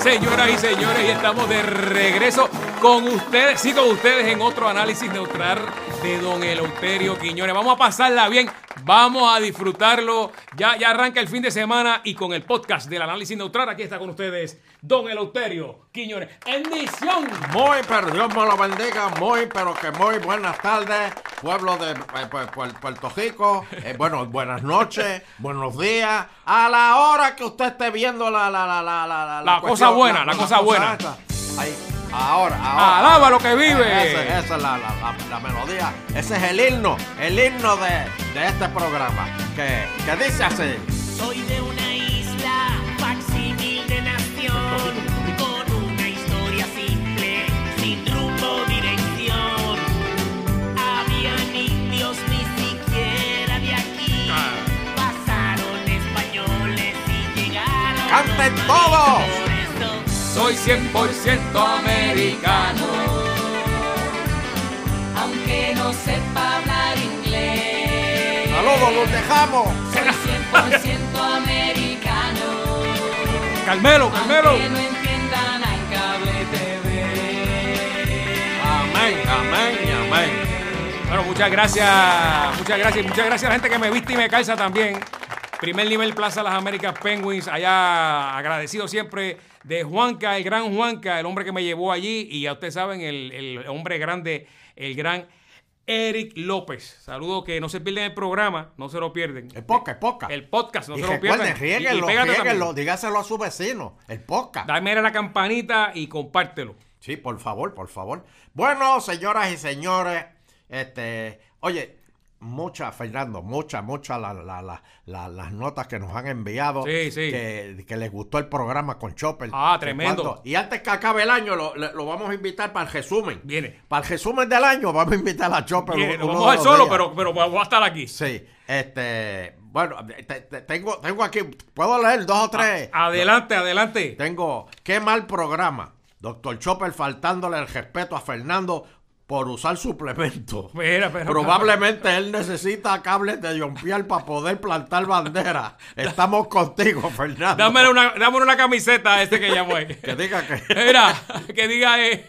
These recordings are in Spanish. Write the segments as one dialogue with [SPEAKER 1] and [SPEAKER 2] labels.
[SPEAKER 1] Señoras y señores, y estamos de regreso con ustedes, sí, con ustedes en otro análisis neutral de Don Eleuterio Quiñones. Vamos a pasarla bien, vamos a disfrutarlo. Ya, ya arranca el fin de semana y con el podcast del análisis neutral, aquí está con ustedes Don Eleuterio Quiñones. Edición.
[SPEAKER 2] Muy, pero Dios me lo bendiga, muy, pero que muy buenas tardes, pueblo de eh, pu- pu- Puerto Rico. Eh, bueno, buenas noches, buenos días. A la hora que usted esté viendo la la la la la,
[SPEAKER 1] La cosa buena, la cosa buena.
[SPEAKER 2] Ahí, ahora, ahora.
[SPEAKER 1] Alaba lo que vive.
[SPEAKER 2] Esa es la, la- la- la melodía. Ese es el himno, el himno de, de este programa. Que, que dice así.
[SPEAKER 3] Soy de una isla, facsímil de nación, con una historia simple, sin rumbo dirección. Habían indios ni siquiera de aquí, pasaron españoles y llegaron.
[SPEAKER 2] ¡Canten todos!
[SPEAKER 1] Soy 100% americano.
[SPEAKER 4] aunque no sepa hablar inglés.
[SPEAKER 2] Saludos, los dejamos.
[SPEAKER 4] Soy 100% americano.
[SPEAKER 1] Carmelo, Carmelo.
[SPEAKER 4] Aunque no entiendan al cable TV.
[SPEAKER 2] Amén, amén y amén.
[SPEAKER 1] Bueno, muchas gracias, muchas gracias, muchas gracias a la gente que me viste y me calza también. Primer nivel Plaza Las Américas Penguins, allá agradecido siempre de Juanca, el gran Juanca, el hombre que me llevó allí, y ya ustedes saben, el, el hombre grande, el gran Eric López. Saludo que no se pierden el programa, no se lo pierden.
[SPEAKER 2] El podcast, el podcast.
[SPEAKER 1] El podcast, no
[SPEAKER 2] y
[SPEAKER 1] se lo
[SPEAKER 2] recuerden,
[SPEAKER 1] pierdan. Y-
[SPEAKER 2] dígaselo a su vecino. El podcast.
[SPEAKER 1] Dame a la campanita y compártelo.
[SPEAKER 2] Sí, por favor, por favor. Bueno, señoras y señores, este, oye, muchas, Fernando, muchas, muchas la- la- la- la- las notas que nos han enviado.
[SPEAKER 1] Sí, sí.
[SPEAKER 2] Que, que les gustó el programa con Chopper.
[SPEAKER 1] Ah, tremendo.
[SPEAKER 2] cuando- y antes que acabe el año, lo, lo vamos a invitar para el resumen.
[SPEAKER 1] Viene.
[SPEAKER 2] Para el resumen del año, vamos a invitar a Chopper.
[SPEAKER 1] Viene, vamos al
[SPEAKER 2] los
[SPEAKER 1] solo,
[SPEAKER 2] días.
[SPEAKER 1] pero, pero voy a estar aquí.
[SPEAKER 2] Sí, este, bueno, te- te- tengo, tengo aquí, puedo leer dos o tres.
[SPEAKER 1] Adelante, adelante.
[SPEAKER 2] Tengo, qué mal programa. Doctor Chopper faltándole el respeto a Fernando por usar suplementos.
[SPEAKER 1] Mira, pero-
[SPEAKER 2] Probablemente él necesita cables de Yompial para poder plantar bandera. Estamos contigo, Fernando.
[SPEAKER 1] Dame una, dame una camiseta a este que llamó ahí.
[SPEAKER 2] Que diga que...
[SPEAKER 1] Mira, que diga eh,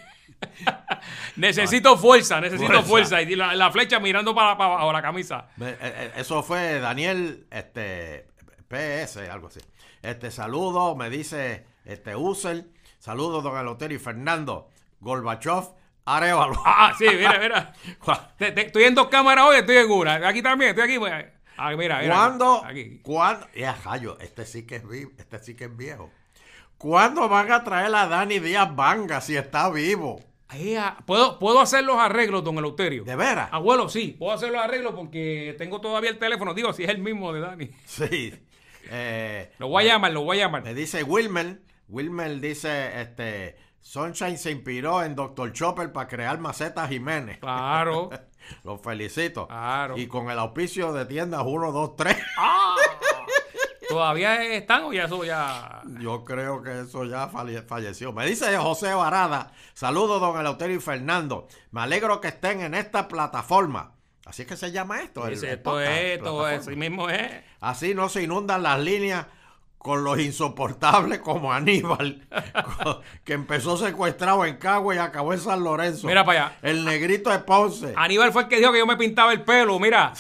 [SPEAKER 1] necesito fuerza, necesito
[SPEAKER 2] Fuerza.
[SPEAKER 1] fuerza. Y la, la flecha mirando para, para abajo la camisa.
[SPEAKER 2] Eh, eh, Eso fue Daniel, este, PS, algo así. Este, saludo, me dice, este, Usel. Saludos, don Eleuterio y Fernando. Gorbachev, Arevalo.
[SPEAKER 1] Ah, sí, mira, mira. Te- te- estoy en dos cámaras hoy, estoy en una. Aquí también, estoy aquí. pues. Ah, mira, mira.
[SPEAKER 2] ¿Cuándo?
[SPEAKER 1] Aquí.
[SPEAKER 2] ¿Cuándo? Ya, rayo, este sí que es vivo, este sí que es viejo. ¿Cuándo van a traer a Dani Díaz Vanga si está vivo?
[SPEAKER 1] Ah, ¿Puedo, ¿Puedo hacer los arreglos, don Eleuterio?
[SPEAKER 2] ¿De veras?
[SPEAKER 1] Abuelo, sí, puedo hacer los arreglos porque tengo todavía el teléfono. Digo, si es el mismo de Dani.
[SPEAKER 2] Sí. Eh,
[SPEAKER 1] Lo voy a llamar, lo voy a llamar.
[SPEAKER 2] me dice Wilmer. Wilmer dice, este, Sunshine se inspiró en Dr. Chopper para crear Maceta Jiménez.
[SPEAKER 1] Claro.
[SPEAKER 2] Los felicito.
[SPEAKER 1] Claro.
[SPEAKER 2] Y con el auspicio de tiendas 1, 2, 3.
[SPEAKER 1] Ah. ¿Todavía están o ya eso ya...?
[SPEAKER 2] Yo creo que eso ya falle- falleció. Me dice José Barada. Saludos, don Eleuterio y Fernando. Me alegro que estén en esta plataforma. Así es que se llama esto. el-
[SPEAKER 1] Dice,
[SPEAKER 2] el
[SPEAKER 1] esto
[SPEAKER 2] podcast,
[SPEAKER 1] es, esto es, así mismo es.
[SPEAKER 2] Así no se inundan las líneas con los insoportables como Aníbal, que empezó secuestrado en Cagua y acabó en San Lorenzo.
[SPEAKER 1] Mira para allá.
[SPEAKER 2] El negrito de Ponce.
[SPEAKER 1] Aníbal fue el que dijo que yo me pintaba el pelo. Mira,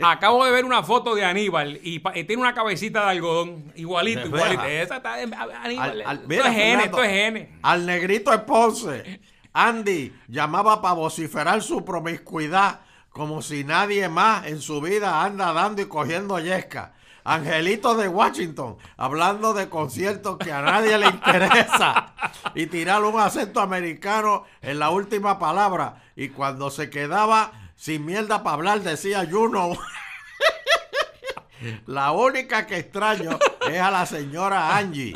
[SPEAKER 1] acabo de ver una foto de Aníbal y, y tiene una cabecita de algodón. Igualito,
[SPEAKER 2] ¿De
[SPEAKER 1] igualito. Esa está Aníbal.
[SPEAKER 2] Al- al-
[SPEAKER 1] esto es
[SPEAKER 2] Fernando,
[SPEAKER 1] esto es gene.
[SPEAKER 2] Al negrito de Ponce. Andy llamaba para vociferar su promiscuidad como si nadie más en su vida anda dando y cogiendo yesca. Angelito de Washington, hablando de conciertos que a nadie le interesa y tirar un acento americano en la última palabra. Y cuando se quedaba sin mierda para hablar, decía you know. La única que extraño es a la señora Angie.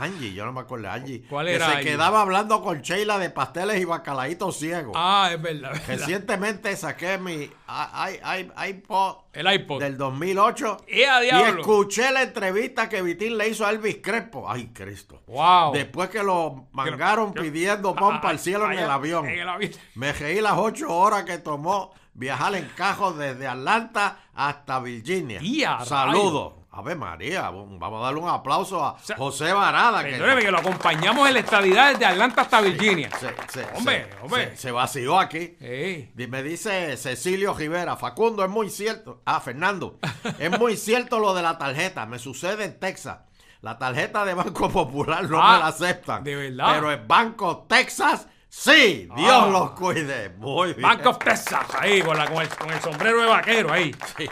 [SPEAKER 2] Angie, yo no me acuerdo, Angie.
[SPEAKER 1] ¿Cuál
[SPEAKER 2] que
[SPEAKER 1] era
[SPEAKER 2] se
[SPEAKER 1] Angie?
[SPEAKER 2] quedaba hablando con Sheila de pasteles y bacalaitos ciegos.
[SPEAKER 1] Ah, es verdad. es verdad.
[SPEAKER 2] Recientemente saqué mi i- i- i- iPod
[SPEAKER 1] El iPod.
[SPEAKER 2] del 2008
[SPEAKER 1] ¡Eh, a
[SPEAKER 2] y escuché la entrevista que Vitín le hizo a Elvis Crespo. Ay, Cristo.
[SPEAKER 1] Wow.
[SPEAKER 2] Después que lo mangaron
[SPEAKER 1] que-
[SPEAKER 2] pidiendo pompa al cielo en el avión.
[SPEAKER 1] En el avión.
[SPEAKER 2] Me reí las ocho horas que tomó viajar en cajo desde Atlanta hasta Virginia.
[SPEAKER 1] ¡Y a
[SPEAKER 2] Saludos. Ave María, vamos a darle un aplauso a
[SPEAKER 1] sea,
[SPEAKER 2] José Varada. que-
[SPEAKER 1] que lo acompañamos en la estadidad desde Atlanta hasta Virginia. Hombre, hombre.
[SPEAKER 2] se- vació aquí. Me dice Cecilio Rivera, Facundo, es muy cierto. Ah, Fernando, es muy cierto lo de la tarjeta. Me sucede en Texas. La tarjeta de Banco Popular no
[SPEAKER 1] Ah,
[SPEAKER 2] me la aceptan.
[SPEAKER 1] ¿de verdad?
[SPEAKER 2] Pero en Banco Texas, sí. Dios
[SPEAKER 1] Ah.
[SPEAKER 2] los cuide. Muy bien.
[SPEAKER 1] Bank of Texas, ahí, con, la, con, el, con el sombrero de vaquero, ahí.
[SPEAKER 2] Sí.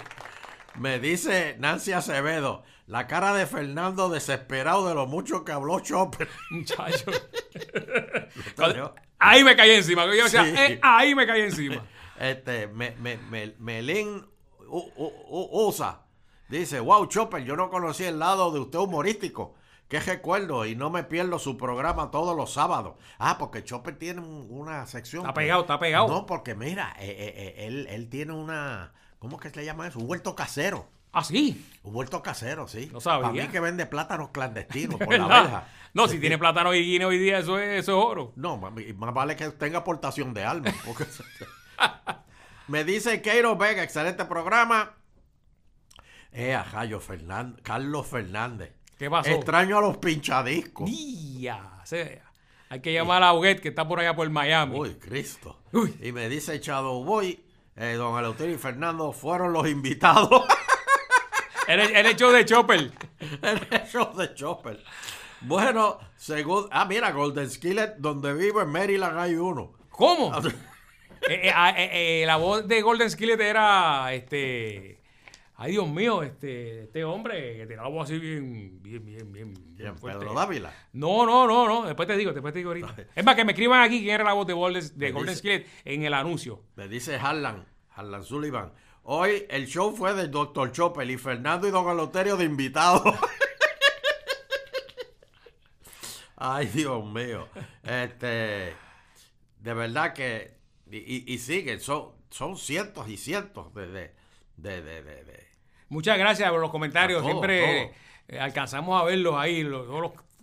[SPEAKER 2] Me dice Nancy Acevedo, la cara de Fernando desesperado de lo mucho que habló Chopper.
[SPEAKER 1] Muchacho. Ahí me caí encima. Yo decía,
[SPEAKER 2] Sí.
[SPEAKER 1] eh, ahí me caí encima.
[SPEAKER 2] Este, me, me, me- Melín Usa dice, wow, Chopper, yo no conocí el lado de usted humorístico. Qué recuerdo y no me pierdo su programa todos los sábados. Ah, porque Chopper tiene un- una sección.
[SPEAKER 1] Está pegado, está pegado.
[SPEAKER 2] No, porque mira, eh, eh, eh, él, él tiene una, ¿cómo que se le llama eso? Un huerto casero.
[SPEAKER 1] Ah, sí.
[SPEAKER 2] Un huerto casero, sí.
[SPEAKER 1] No sabía.
[SPEAKER 2] Para mí que vende plátanos clandestinos por la verja.
[SPEAKER 1] No, si tiene plátano y guineo hoy día, eso es, eso es oro.
[SPEAKER 2] No, más, más vale que tenga aportación de alma. porque- Me dice Keiro Vega, excelente programa. Eh, a Jayo Fernández, Carlos Fernández.
[SPEAKER 1] ¿Qué pasó?
[SPEAKER 2] Extraño a los pinchadiscos.
[SPEAKER 1] Día, sea. Hay que llamar a Huguet, que está por allá por Miami.
[SPEAKER 2] Uy, Cristo.
[SPEAKER 1] Uy.
[SPEAKER 2] Y me dice Shadow Boy, eh, don Eleuterio y Fernando fueron los invitados
[SPEAKER 1] El, el hecho de Chopper.
[SPEAKER 2] en el show de Chopper. Bueno, según... Ah, mira, Golden Skillet, donde vivo en Maryland hay uno.
[SPEAKER 1] ¿Cómo? Eh, eh, ah, eh, eh, la voz de Golden Skillet era este. Ay, Dios mío, este, este hombre que voz así bien, bien, bien, bien, bien.
[SPEAKER 2] Pedro Dávila.
[SPEAKER 1] No, no, no, no. Después te digo, después te digo ahorita. Es más, que me escriban aquí quién era la voz de Golden, de Golden Skillet en el anuncio.
[SPEAKER 2] Me dice Harlan, Harlan Sullivan. Hoy el show fue del Dr. Chopper y Fernando y Don Eloterio de invitados. Ay, Dios mío. Este, de verdad que, y, y, y siguen, son, son cientos y cientos de, de, de- de-
[SPEAKER 1] Muchas gracias por los comentarios.
[SPEAKER 2] Todo,
[SPEAKER 1] Siempre
[SPEAKER 2] todo.
[SPEAKER 1] eh, alcanzamos a verlos ahí. los-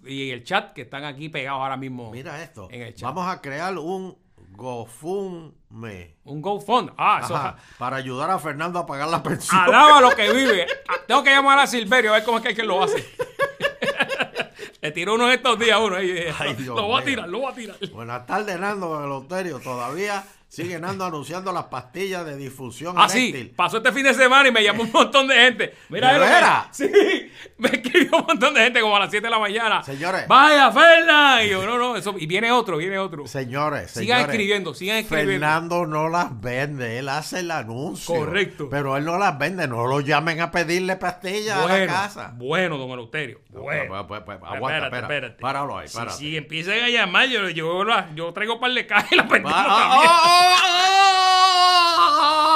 [SPEAKER 1] y el chat que están aquí pegados ahora mismo.
[SPEAKER 2] Mira esto.
[SPEAKER 1] En el chat.
[SPEAKER 2] Vamos a crear un GoFundMe
[SPEAKER 1] Un GoFund. Ah, eso.
[SPEAKER 2] Ajá, para ayudar a Fernando a pagar la pensión.
[SPEAKER 1] Alaba lo que vive. Ah, Tengo que llamar a Silverio a ver cómo es que, es que lo hace. Le tiró uno en estos días uno. ahí,
[SPEAKER 2] Ay, Dios
[SPEAKER 1] lo voy a tirar, lo voy a tirar.
[SPEAKER 2] Buenas tardes, Nando Don Eloterio. Todavía sigue Nando anunciando las pastillas de difusión
[SPEAKER 1] Ah, sí, pasó este fin de semana y me llamó un montón de gente. Mira,
[SPEAKER 2] ¿De?
[SPEAKER 1] Sí, me escribió un montón de gente como a las 7 de la mañana.
[SPEAKER 2] Señores.
[SPEAKER 1] Vaya, Fernan. Y yo, no, no, eso, y viene otro, viene otro.
[SPEAKER 2] Señores,
[SPEAKER 1] Sigan
[SPEAKER 2] señores,
[SPEAKER 1] escribiendo, sigan escribiendo.
[SPEAKER 2] Fernando no las vende, él hace el anuncio.
[SPEAKER 1] Correcto.
[SPEAKER 2] Pero él no las vende, no lo llamen a pedirle pastillas a la casa.
[SPEAKER 1] bueno, don Eleuterio. Bueno.
[SPEAKER 2] Pues, pues, pues, aguanta,
[SPEAKER 1] Espérate, espérate.
[SPEAKER 2] Páralo ahí,
[SPEAKER 1] Si-
[SPEAKER 2] párate.
[SPEAKER 1] Si, empiezan a llamar, yo, yo, yo traigo par de cajas y las vendemos también.
[SPEAKER 2] ¡Ah!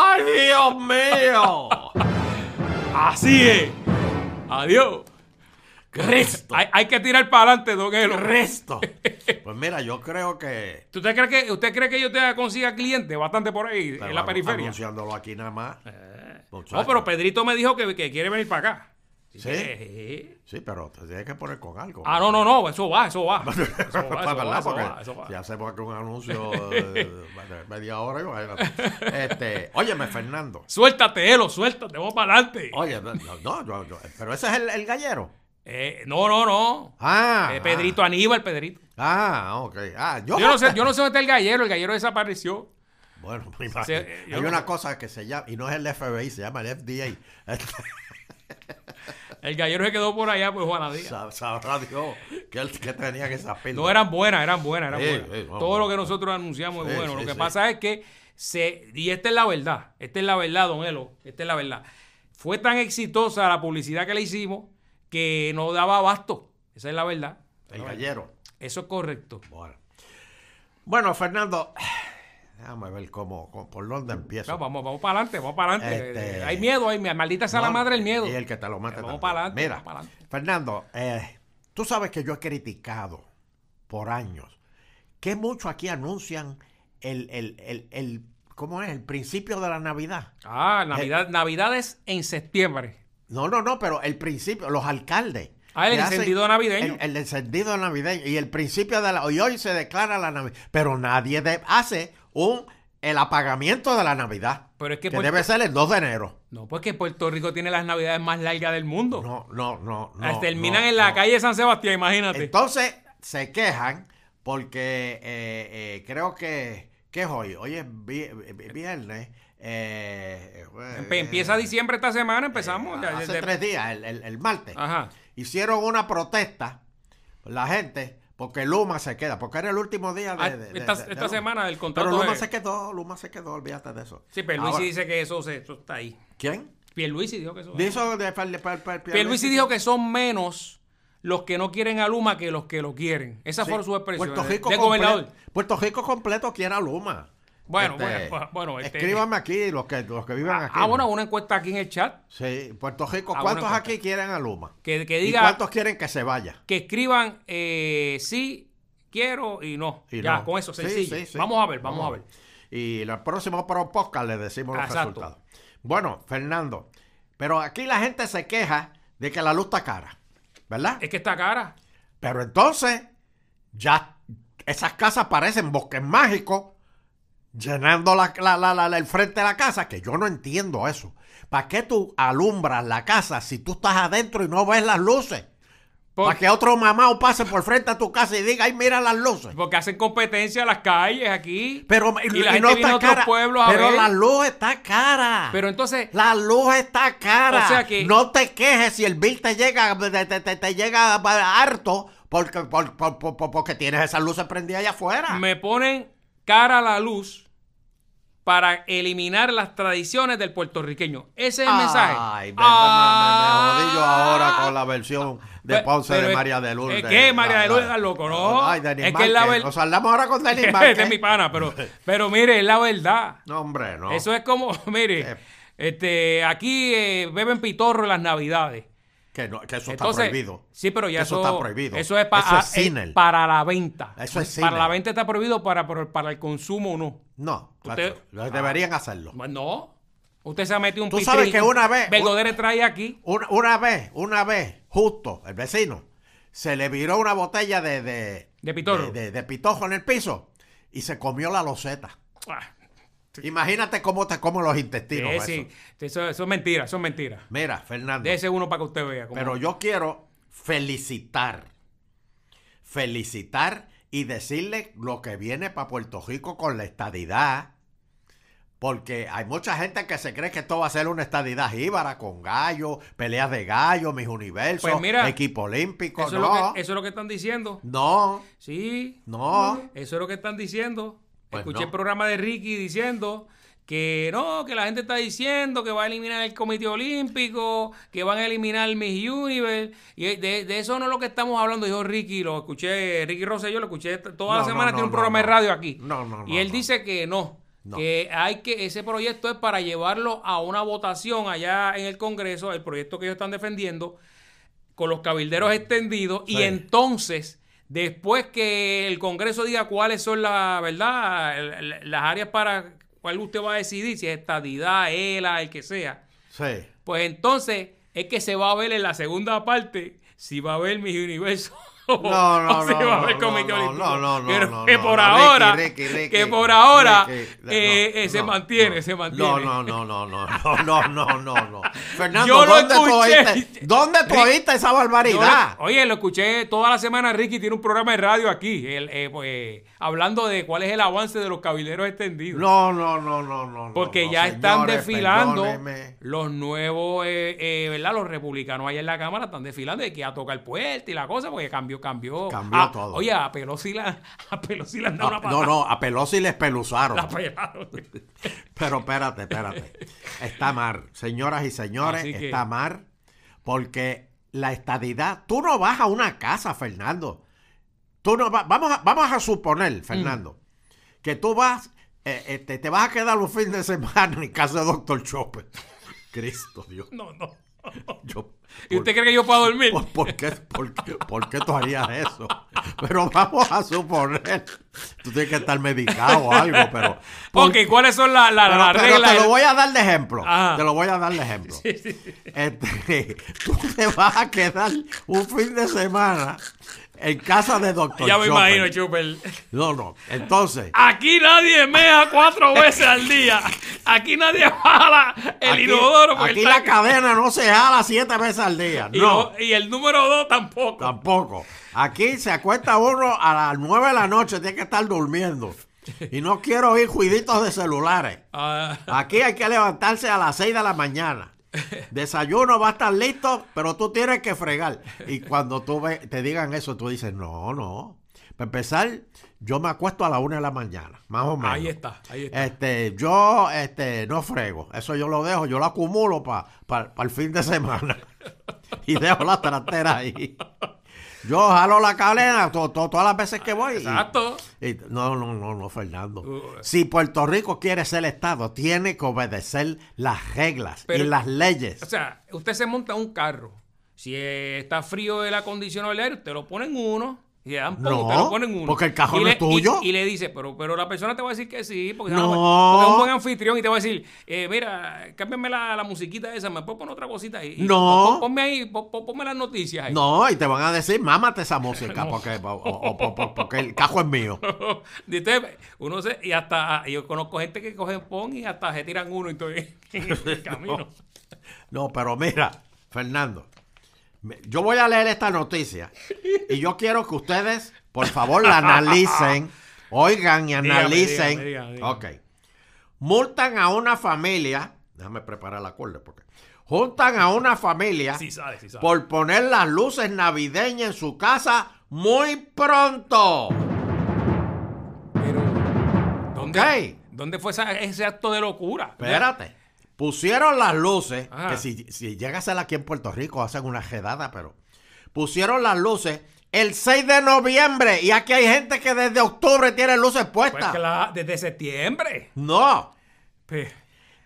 [SPEAKER 2] ¡Ay, Dios mío!
[SPEAKER 1] Así es. Adiós.
[SPEAKER 2] Cristo.
[SPEAKER 1] Hay, hay que tirar para adelante, don Elo.
[SPEAKER 2] Cristo. Pues mira, yo creo que...
[SPEAKER 1] ¿Usted cree que, usted cree que yo te consiga clientes bastante por ahí, en la periferia?
[SPEAKER 2] Anunciándolo aquí nada más. Muchacho.
[SPEAKER 1] No, pero Pedrito me dijo que, que quiere venir para acá.
[SPEAKER 2] ¿Sí? Sí, pero te tienes que poner con algo.
[SPEAKER 1] Ah, no, no, no, eso va, eso va. Eso va, eso va,
[SPEAKER 2] ¿verdad?
[SPEAKER 1] eso
[SPEAKER 2] Porque
[SPEAKER 1] va, eso va.
[SPEAKER 2] Si hacemos aquí un anuncio eh, de media hora, imagínate. Este, óyeme, Fernando.
[SPEAKER 1] Suéltate, Elo, suéltate, vamos para adelante.
[SPEAKER 2] Oye, no, no, yo- yo- pero ese es el, el gallero.
[SPEAKER 1] Eh, no, no, no.
[SPEAKER 2] Ah.
[SPEAKER 1] Eh, Pedrito Aníbal, Pedrito.
[SPEAKER 2] Ah, ah, ok. Ah, yo,
[SPEAKER 1] Yo no sé, yo no sé dónde está el gallero, el gallero desapareció.
[SPEAKER 2] Bueno, me imagino.
[SPEAKER 1] Se- yo
[SPEAKER 2] Hay una cosa que se llama, y no es el FBI, se llama el FDA.
[SPEAKER 1] El gallero se quedó por allá por Juana Díaz.
[SPEAKER 2] Sab- Sabrá Dios que que tenía que esa píldora.
[SPEAKER 1] No eran buenas, eran buenas, eran
[SPEAKER 2] Sí,
[SPEAKER 1] buenas.
[SPEAKER 2] sí, vamos,
[SPEAKER 1] Todo lo que nosotros anunciamos es bueno. lo que pasa es que se, y esta es la verdad, esta es la verdad, don Elo, esta es la verdad. Fue tan exitosa la publicidad que le hicimos que no daba abasto. Esa es la verdad.
[SPEAKER 2] El gallero.
[SPEAKER 1] Eso es correcto.
[SPEAKER 2] Bueno. Bueno, Fernando, déjame ver cómo, cómo- por dónde empiezo.
[SPEAKER 1] No, vamos, vamos para adelante, vamos para adelante.
[SPEAKER 2] Este-
[SPEAKER 1] Hay miedo, hay maldita sea la madre el miedo.
[SPEAKER 2] Y el que te lo mete.
[SPEAKER 1] Vamos para adelante,
[SPEAKER 2] Mira,
[SPEAKER 1] vamos para adelante.
[SPEAKER 2] Fernando, eh, tú sabes que yo he criticado por años que mucho aquí anuncian el, el, el, el- ¿cómo es? El principio de la Navidad.
[SPEAKER 1] Ah, Navidad, Navidades en septiembre.
[SPEAKER 2] No, no, no, pero el principio, los alcaldes.
[SPEAKER 1] Ah, el encendido navideño.
[SPEAKER 2] El, el encendido navideño. Y el principio de la. Y hoy se declara la Navidad. Pero nadie de- hace un el apagamiento de la Navidad.
[SPEAKER 1] Pero es que
[SPEAKER 2] que
[SPEAKER 1] Puerto-
[SPEAKER 2] debe ser el 2 de enero.
[SPEAKER 1] No, pues que Puerto Rico tiene las navidades más largas del mundo.
[SPEAKER 2] No, no, no. No
[SPEAKER 1] terminan
[SPEAKER 2] no,
[SPEAKER 1] en la
[SPEAKER 2] no.
[SPEAKER 1] calle de San Sebastián, imagínate.
[SPEAKER 2] Entonces se quejan porque eh, eh, creo que. ¿Qué es hoy? Hoy es vi- vi- viernes. eh,
[SPEAKER 1] Empieza diciembre esta semana, empezamos.
[SPEAKER 2] hace tres días, el, el- el martes.
[SPEAKER 1] Ajá.
[SPEAKER 2] Hicieron una protesta, la gente, porque Luma se queda, porque era el último día de.
[SPEAKER 1] Ah,
[SPEAKER 2] de- de-
[SPEAKER 1] esta
[SPEAKER 2] de-
[SPEAKER 1] semana el contrato
[SPEAKER 2] Pero Luma se quedó, Luma se quedó, olvídate de eso.
[SPEAKER 1] Sí, pero
[SPEAKER 2] Ahora,
[SPEAKER 1] dice que eso, se, eso está ahí.
[SPEAKER 2] ¿Quién?
[SPEAKER 1] Pierluisi dijo que eso.
[SPEAKER 2] Dijo de, de, de-
[SPEAKER 1] Pierluisi dijo que son menos los que no quieren a Luma que los que lo quieren. Esa
[SPEAKER 2] Sí,
[SPEAKER 1] fue su expresión.
[SPEAKER 2] Puerto Rico,
[SPEAKER 1] de
[SPEAKER 2] comple-
[SPEAKER 1] gobernador.
[SPEAKER 2] Puerto Rico completo quiere a Luma.
[SPEAKER 1] Bueno,
[SPEAKER 2] Este,
[SPEAKER 1] bueno, bueno, este-
[SPEAKER 2] escríbame aquí los que, los que viven aquí.
[SPEAKER 1] Ah, bueno, una encuesta aquí en el chat
[SPEAKER 2] Sí, Puerto Rico,
[SPEAKER 1] Ah,
[SPEAKER 2] ¿cuántos aquí quieren a Luma?
[SPEAKER 1] que, que
[SPEAKER 2] ¿Y
[SPEAKER 1] diga
[SPEAKER 2] cuántos quieren que se vaya?
[SPEAKER 1] que escriban eh, sí, quiero y no.
[SPEAKER 2] Y
[SPEAKER 1] ya,
[SPEAKER 2] no.
[SPEAKER 1] con eso,
[SPEAKER 2] Sí,
[SPEAKER 1] sencillo.
[SPEAKER 2] sí, sí.
[SPEAKER 1] Vamos a ver, vamos, a ver.
[SPEAKER 2] Y el próximo Pro Podcast le decimos los resultados. Bueno, Fernando, pero aquí la gente se queja de que la luz está cara, ¿verdad?
[SPEAKER 1] Es que está cara.
[SPEAKER 2] Pero entonces, ya esas casas parecen bosques mágicos, llenando la, la- la- la- el frente de la casa, que yo no entiendo eso. ¿Para qué tú alumbras la casa si tú estás adentro y no ves las luces? Para que otro mamá pase por frente a tu casa y diga, ay, mira las luces.
[SPEAKER 1] Porque hacen competencia en las calles aquí.
[SPEAKER 2] Pero
[SPEAKER 1] y
[SPEAKER 2] y
[SPEAKER 1] la gente
[SPEAKER 2] no
[SPEAKER 1] viene
[SPEAKER 2] está
[SPEAKER 1] otros
[SPEAKER 2] cara.
[SPEAKER 1] pueblos a
[SPEAKER 2] pero
[SPEAKER 1] ver.
[SPEAKER 2] la luz está cara.
[SPEAKER 1] Pero entonces,
[SPEAKER 2] La luz está cara.
[SPEAKER 1] O sea que-
[SPEAKER 2] No te quejes si el bill te llega, te, te- te- llega harto porque, por- por- por- por- porque tienes esas luces prendidas allá afuera.
[SPEAKER 1] me ponen cara la luz para eliminar las tradiciones del puertorriqueño. Ese es el mensaje.
[SPEAKER 2] Ay, me, me-
[SPEAKER 1] Ah.
[SPEAKER 2] me- me jodí yo ahora con la versión de
[SPEAKER 1] Pe-
[SPEAKER 2] Ponce de María de Lourdes.
[SPEAKER 1] es que María de Lourdes loco, ¿no?
[SPEAKER 2] Ay, Denis
[SPEAKER 1] Es que la ver-
[SPEAKER 2] Nos hablamos ahora con Denis Márquez.
[SPEAKER 1] es mi pana, pero, pero mire, es la verdad.
[SPEAKER 2] No, hombre, no.
[SPEAKER 1] Eso es como, mire,
[SPEAKER 2] Eh.
[SPEAKER 1] este, aquí eh, beben pitorro en las navidades.
[SPEAKER 2] Que, no- que eso
[SPEAKER 1] Entonces,
[SPEAKER 2] está prohibido.
[SPEAKER 1] Sí, pero ya
[SPEAKER 2] Eso
[SPEAKER 1] eso,
[SPEAKER 2] está prohibido.
[SPEAKER 1] Eso es, pa-
[SPEAKER 2] Eso es
[SPEAKER 1] ah, eh,
[SPEAKER 2] cine.
[SPEAKER 1] para la venta.
[SPEAKER 2] Eso es
[SPEAKER 1] Para
[SPEAKER 2] cine.
[SPEAKER 1] la venta está prohibido, para, para, para el consumo no.
[SPEAKER 2] No,
[SPEAKER 1] Usted-
[SPEAKER 2] claro, deberían hacerlo.
[SPEAKER 1] No. Usted se ha metido un
[SPEAKER 2] Tú sabes que una vez-
[SPEAKER 1] Belgodere trae aquí.
[SPEAKER 2] Una, una vez, una vez, justo, el vecino, se le viró una botella de... De,
[SPEAKER 1] De pitorro.
[SPEAKER 2] De, de- de pitojo en el piso y se comió la loseta.
[SPEAKER 1] Ah,
[SPEAKER 2] Imagínate cómo te comen los intestinos.
[SPEAKER 1] sí,
[SPEAKER 2] eso.
[SPEAKER 1] sí. Eso, eso es mentira, eso es mentira.
[SPEAKER 2] Mira, Fernando.
[SPEAKER 1] Dese uno para que usted vea. cómo-
[SPEAKER 2] Pero yo quiero felicitar, felicitar y decirle lo que viene para Puerto Rico con la estadidad. Porque hay mucha gente que se cree que esto va a ser una estadidad jíbara con gallo, peleas de gallo, mis universos,
[SPEAKER 1] Pues mira,
[SPEAKER 2] equipo olímpico.
[SPEAKER 1] eso, es lo que, eso es lo que están diciendo.
[SPEAKER 2] no,
[SPEAKER 1] Sí.
[SPEAKER 2] no.
[SPEAKER 1] Eso es lo que están diciendo.
[SPEAKER 2] Pues
[SPEAKER 1] Escuché
[SPEAKER 2] no.
[SPEAKER 1] el programa de Ricky diciendo que no, que la gente está diciendo que va a eliminar el Comité Olímpico, que van a eliminar Miss Universe. Y de, de eso no es lo que estamos hablando, dijo Ricky. Lo escuché, Ricky Rosselló, lo escuché toda
[SPEAKER 2] No,
[SPEAKER 1] la semana,
[SPEAKER 2] no,
[SPEAKER 1] tiene un programa de radio aquí.
[SPEAKER 2] No, no,
[SPEAKER 1] y él dice que no. Que hay que, ese proyecto es para llevarlo a una votación allá en el Congreso, el proyecto que ellos están defendiendo, con los cabilderos extendidos y entonces después que el Congreso diga cuáles son la verdad las áreas para cuál usted va a decidir si es estadidad, ELA, el que sea,
[SPEAKER 2] Sí.
[SPEAKER 1] pues entonces es que se va a ver en la segunda parte si va a haber mi universo o,
[SPEAKER 2] No, no,
[SPEAKER 1] si
[SPEAKER 2] no,
[SPEAKER 1] va a
[SPEAKER 2] no,
[SPEAKER 1] haber
[SPEAKER 2] no,
[SPEAKER 1] comité
[SPEAKER 2] no,
[SPEAKER 1] olímpico.
[SPEAKER 2] no, no, no,
[SPEAKER 1] Pero
[SPEAKER 2] no,
[SPEAKER 1] que por
[SPEAKER 2] no,
[SPEAKER 1] ahora que por ahora eh, eh, se
[SPEAKER 2] no,
[SPEAKER 1] mantiene
[SPEAKER 2] no.
[SPEAKER 1] se mantiene
[SPEAKER 2] No, no, no, no, no, no, no, no, no, no. Fernando,
[SPEAKER 1] Yo lo
[SPEAKER 2] ¿dónde tú
[SPEAKER 1] escuché.
[SPEAKER 2] oíste? ¿Dónde tú oíste esa barbaridad?
[SPEAKER 1] lo- oye, lo escuché toda la semana. Ricky tiene un programa de radio aquí, el, eh, pues, hablando de cuál es el avance de los cabilderos extendidos.
[SPEAKER 2] No, no, no, no, no.
[SPEAKER 1] Porque
[SPEAKER 2] no,
[SPEAKER 1] ya están
[SPEAKER 2] señores,
[SPEAKER 1] desfilando
[SPEAKER 2] perdónenme.
[SPEAKER 1] los nuevos, eh, eh, ¿verdad? Los republicanos allá en la Cámara están desfilando y que ya toca el puerto y la cosa, porque cambió, cambió.
[SPEAKER 2] Cambió
[SPEAKER 1] Ah,
[SPEAKER 2] todo.
[SPEAKER 1] Oye, a Pelosi la, a Pelosi le han dado
[SPEAKER 2] Ah,
[SPEAKER 1] una patada.
[SPEAKER 2] no, no, a Pelosi les peluzaron.
[SPEAKER 1] La pelaron.
[SPEAKER 2] Pero espérate, espérate. Está mal. Señoras y señores,
[SPEAKER 1] que-
[SPEAKER 2] está mal. Porque la estadidad. Tú no vas a una casa, Fernando. Tú no vas. Vamos a, vamos a suponer, Fernando, que tú vas. eh, eh, te, vas a quedar un fin de semana en casa de Doctor Chopper. Cristo Dios.
[SPEAKER 1] No, no.
[SPEAKER 2] Yo,
[SPEAKER 1] ¿Y usted cree que yo puedo dormir?
[SPEAKER 2] ¿Por, por qué, por, qué, por qué tú harías eso? Pero vamos a suponer Tú tienes que estar medicado o algo, pero.
[SPEAKER 1] Ok, ¿cuáles son las la,
[SPEAKER 2] pero
[SPEAKER 1] reglas?
[SPEAKER 2] te lo voy a dar de ejemplo.
[SPEAKER 1] Ajá.
[SPEAKER 2] Te lo voy a dar de ejemplo. Este, tú te vas a quedar un fin de semana en casa de Doctor
[SPEAKER 1] Ya me
[SPEAKER 2] Chopper.
[SPEAKER 1] imagino, Chupel.
[SPEAKER 2] No, no. Entonces,
[SPEAKER 1] Aquí nadie mea cuatro veces al día. Aquí nadie jala el
[SPEAKER 2] aquí,
[SPEAKER 1] inodoro.
[SPEAKER 2] aquí
[SPEAKER 1] el
[SPEAKER 2] la cadena no se jala siete veces al día.
[SPEAKER 1] y,
[SPEAKER 2] No,
[SPEAKER 1] lo- y el número dos tampoco.
[SPEAKER 2] tampoco. Aquí se acuesta uno a las nueve de la noche, tiene que estar durmiendo. Y no quiero oír juiditos de celulares.
[SPEAKER 1] Ah,
[SPEAKER 2] Aquí hay que levantarse a las 6 de la mañana. Desayuno va a estar listo, pero tú tienes que fregar. Y cuando tú ve- te digan eso, tú dices, no, no. Para empezar, yo me acuesto a la 1 de la mañana, más o menos.
[SPEAKER 1] ahí está, ahí está.
[SPEAKER 2] Este, yo este, no frego. Eso yo lo dejo, yo lo acumulo para el fin de semana. y dejo la trastera ahí. Yo jalo la cadena to- to- todas las veces que voy. y-
[SPEAKER 1] Exacto.
[SPEAKER 2] y- no, no, no, no, Fernando.
[SPEAKER 1] Uh.
[SPEAKER 2] Si Puerto Rico quiere ser Estado, tiene que obedecer las reglas
[SPEAKER 1] Pero-
[SPEAKER 2] y las leyes.
[SPEAKER 1] O sea, usted se monta un carro. Si está frío el acondicionado del aire, usted lo pone en uno. Y le dan poco,
[SPEAKER 2] No,
[SPEAKER 1] usted lo pone en uno.
[SPEAKER 2] porque el cajón
[SPEAKER 1] le-
[SPEAKER 2] es tuyo.
[SPEAKER 1] Y, y le dice, pero, pero la persona te va a decir que sí, porque,
[SPEAKER 2] No.
[SPEAKER 1] porque es un buen anfitrión y te va a decir, eh, mira, cámbiame la, la musiquita esa, me puedo poner otra cosita ahí.
[SPEAKER 2] No.
[SPEAKER 1] Pon- Ponme ahí, pon- pon- ponme las noticias ahí.
[SPEAKER 2] no, y te van a decir, mámate esa música, porque, o- o- porque el cajo es mío.
[SPEAKER 1] Uno se, y hasta, yo conozco gente que cogen pon y hasta se tiran uno y todo en el camino.
[SPEAKER 2] No, pero mira, Fernando, yo voy a leer esta noticia y yo quiero que ustedes, por favor, la analicen, oigan y analicen.
[SPEAKER 1] dígame, dígame, dígame.
[SPEAKER 2] Ok. Multan a una familia, déjame preparar la cuerda porque juntan a una familia
[SPEAKER 1] Sí sabe, sí sabe.
[SPEAKER 2] por poner las luces navideñas en su casa muy pronto.
[SPEAKER 1] Pero, ¿dónde,
[SPEAKER 2] Ok.
[SPEAKER 1] ¿dónde fue esa- ese acto de locura?
[SPEAKER 2] Espérate. Pusieron las luces,
[SPEAKER 1] Ajá.
[SPEAKER 2] que si, si llega a ser aquí en Puerto Rico hacen una jedada, pero pusieron las luces el 6 de noviembre y aquí hay gente que desde octubre tiene luces
[SPEAKER 1] Pues
[SPEAKER 2] puestas.
[SPEAKER 1] la- desde septiembre.
[SPEAKER 2] No.
[SPEAKER 1] Pe-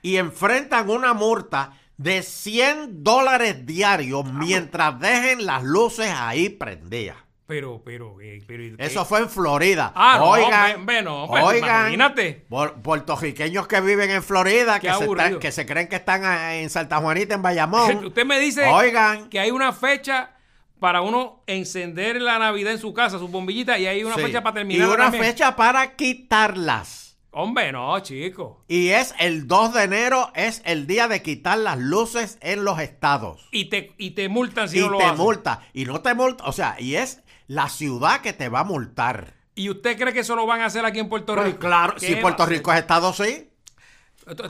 [SPEAKER 2] Y enfrentan una multa de 100 dólares diarios mientras dejen las luces ahí prendidas.
[SPEAKER 1] Pero, pero, eh, pero. ¿y qué?
[SPEAKER 2] Eso fue en Florida.
[SPEAKER 1] Ah, no,
[SPEAKER 2] oigan,
[SPEAKER 1] no, pues,
[SPEAKER 2] oigan,
[SPEAKER 1] imagínate.
[SPEAKER 2] puertorriqueños que viven en Florida, que se, están- que se creen que están a- en Santa Juanita, en Bayamón.
[SPEAKER 1] Usted me dice
[SPEAKER 2] Oigan.
[SPEAKER 1] que hay una fecha para uno encender la Navidad en su casa, sus bombillitas, y hay una
[SPEAKER 2] Sí.
[SPEAKER 1] fecha para
[SPEAKER 2] Y
[SPEAKER 1] terminar.
[SPEAKER 2] una
[SPEAKER 1] también.
[SPEAKER 2] fecha para quitarlas.
[SPEAKER 1] Hombre, no, chico.
[SPEAKER 2] Y es el 2 de enero, es el día de quitar las luces en los estados.
[SPEAKER 1] Y te, y te multan si
[SPEAKER 2] y
[SPEAKER 1] no lo
[SPEAKER 2] te
[SPEAKER 1] haces.
[SPEAKER 2] multa. Y no te multa, o sea, y es la ciudad que te va a multar.
[SPEAKER 1] ¿Y usted cree que eso lo van a hacer aquí en Puerto
[SPEAKER 2] Pues
[SPEAKER 1] Rico?
[SPEAKER 2] claro,
[SPEAKER 1] ¿Qué
[SPEAKER 2] si Puerto? Rico es estado, sí.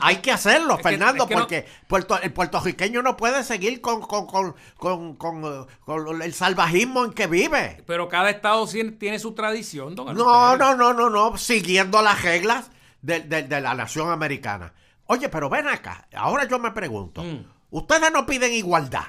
[SPEAKER 2] Hay que hacerlo,
[SPEAKER 1] Es que-
[SPEAKER 2] Fernando,
[SPEAKER 1] es que no-
[SPEAKER 2] porque Puerto- el puertorriqueño no puede seguir con, con, con, con, el salvajismo en que vive.
[SPEAKER 1] Pero cada estado tiene su tradición, don
[SPEAKER 2] No, no, no, no, no, siguiendo las reglas de, de- de la nación americana. Oye, pero ven acá, ahora yo me pregunto,
[SPEAKER 1] Mm.
[SPEAKER 2] ustedes no piden igualdad.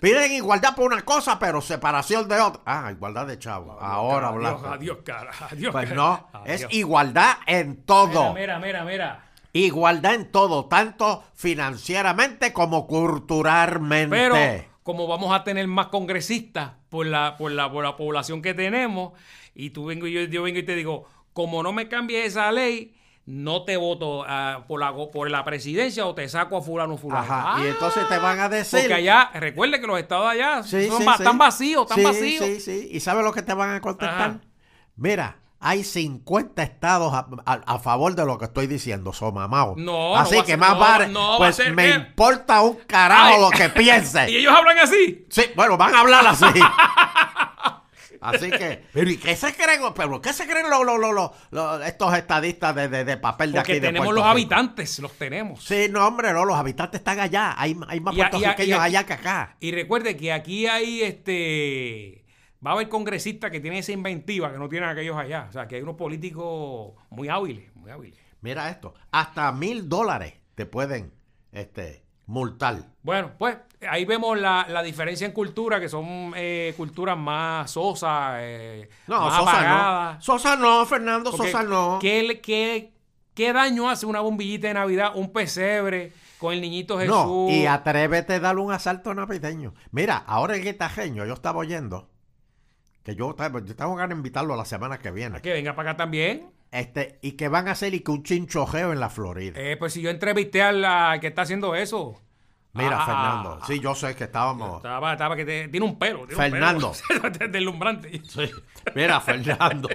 [SPEAKER 2] Piden igualdad por una cosa, pero separación de otra. Ah, igualdad de chavo. Ahora hablamos.
[SPEAKER 1] Adiós, cara. Adiós,
[SPEAKER 2] Pues no, es igualdad en todo.
[SPEAKER 1] Mira, mira, mira, mira.
[SPEAKER 2] Igualdad en todo, tanto financieramente como culturalmente.
[SPEAKER 1] Pero como vamos a tener más congresistas por la, por la, por la población que tenemos, y tú vengo y yo, yo vengo y te digo, como no me cambies esa ley, no te voto ah, por, la, por la presidencia o te saco a fulano fulano.
[SPEAKER 2] Ajá, y
[SPEAKER 1] Ah,
[SPEAKER 2] entonces te van a decir.
[SPEAKER 1] Porque allá, recuerde que los estados allá
[SPEAKER 2] Sí,
[SPEAKER 1] son
[SPEAKER 2] sí, sí.
[SPEAKER 1] están vacíos, están vacíos.
[SPEAKER 2] Sí, sí. ¿Y sabes lo que te van a contestar?
[SPEAKER 1] Ajá.
[SPEAKER 2] Mira, hay 50 estados a, a- a favor de lo que estoy diciendo, so mamao.
[SPEAKER 1] No,
[SPEAKER 2] Así que
[SPEAKER 1] ser-
[SPEAKER 2] más
[SPEAKER 1] no,
[SPEAKER 2] vale,
[SPEAKER 1] no
[SPEAKER 2] pues me
[SPEAKER 1] que-
[SPEAKER 2] importa un carajo
[SPEAKER 1] Ay.
[SPEAKER 2] lo que piense.
[SPEAKER 1] Y ellos hablan así.
[SPEAKER 2] Sí, bueno, van a hablar así. Así que, pero ¿y qué se creen? ¿Pero qué se creen los, los, los, estos estadistas de, de- de papel de
[SPEAKER 1] Porque
[SPEAKER 2] aquí de
[SPEAKER 1] tenemos
[SPEAKER 2] Puerto
[SPEAKER 1] los
[SPEAKER 2] Rico?
[SPEAKER 1] habitantes, los tenemos.
[SPEAKER 2] Sí, no, hombre, no, los habitantes están allá. Hay, hay más
[SPEAKER 1] Y y
[SPEAKER 2] puertorriqueños
[SPEAKER 1] y a-
[SPEAKER 2] allá que acá.
[SPEAKER 1] Y recuerde que aquí hay este. Va a haber congresistas que tienen esa inventiva que no tienen aquellos allá. O sea, que hay unos políticos muy hábiles, muy hábiles.
[SPEAKER 2] Mira esto, hasta mil dólares te pueden este, multar.
[SPEAKER 1] Bueno, pues ahí vemos la, la diferencia en cultura, que son eh, culturas más sosas, eh,
[SPEAKER 2] No,
[SPEAKER 1] más
[SPEAKER 2] Sosa
[SPEAKER 1] apagadas.
[SPEAKER 2] no. Sosa no, Fernando,
[SPEAKER 1] Porque,
[SPEAKER 2] Sosa no.
[SPEAKER 1] ¿qué, qué- qué daño hace una bombillita de Navidad, un pesebre con el niñito Jesús?
[SPEAKER 2] No, y atrévete a darle un asalto navideño. Mira, ahora el guitajeño, yo estaba oyendo que yo, yo tengo ganas de invitarlo la semana que viene.
[SPEAKER 1] Que venga para acá también.
[SPEAKER 2] Este, y que van a hacer y que un chinchojeo en la Florida.
[SPEAKER 1] Eh, pues si yo entrevisté al, al que está haciendo eso.
[SPEAKER 2] Mira,
[SPEAKER 1] Ah,
[SPEAKER 2] Fernando, sí, yo sé que estábamos.
[SPEAKER 1] Estaba, estaba que te- tiene un pelo. tiene un
[SPEAKER 2] Fernando.
[SPEAKER 1] pelo. Deslumbrante.
[SPEAKER 2] Sí. Mira, Fernando.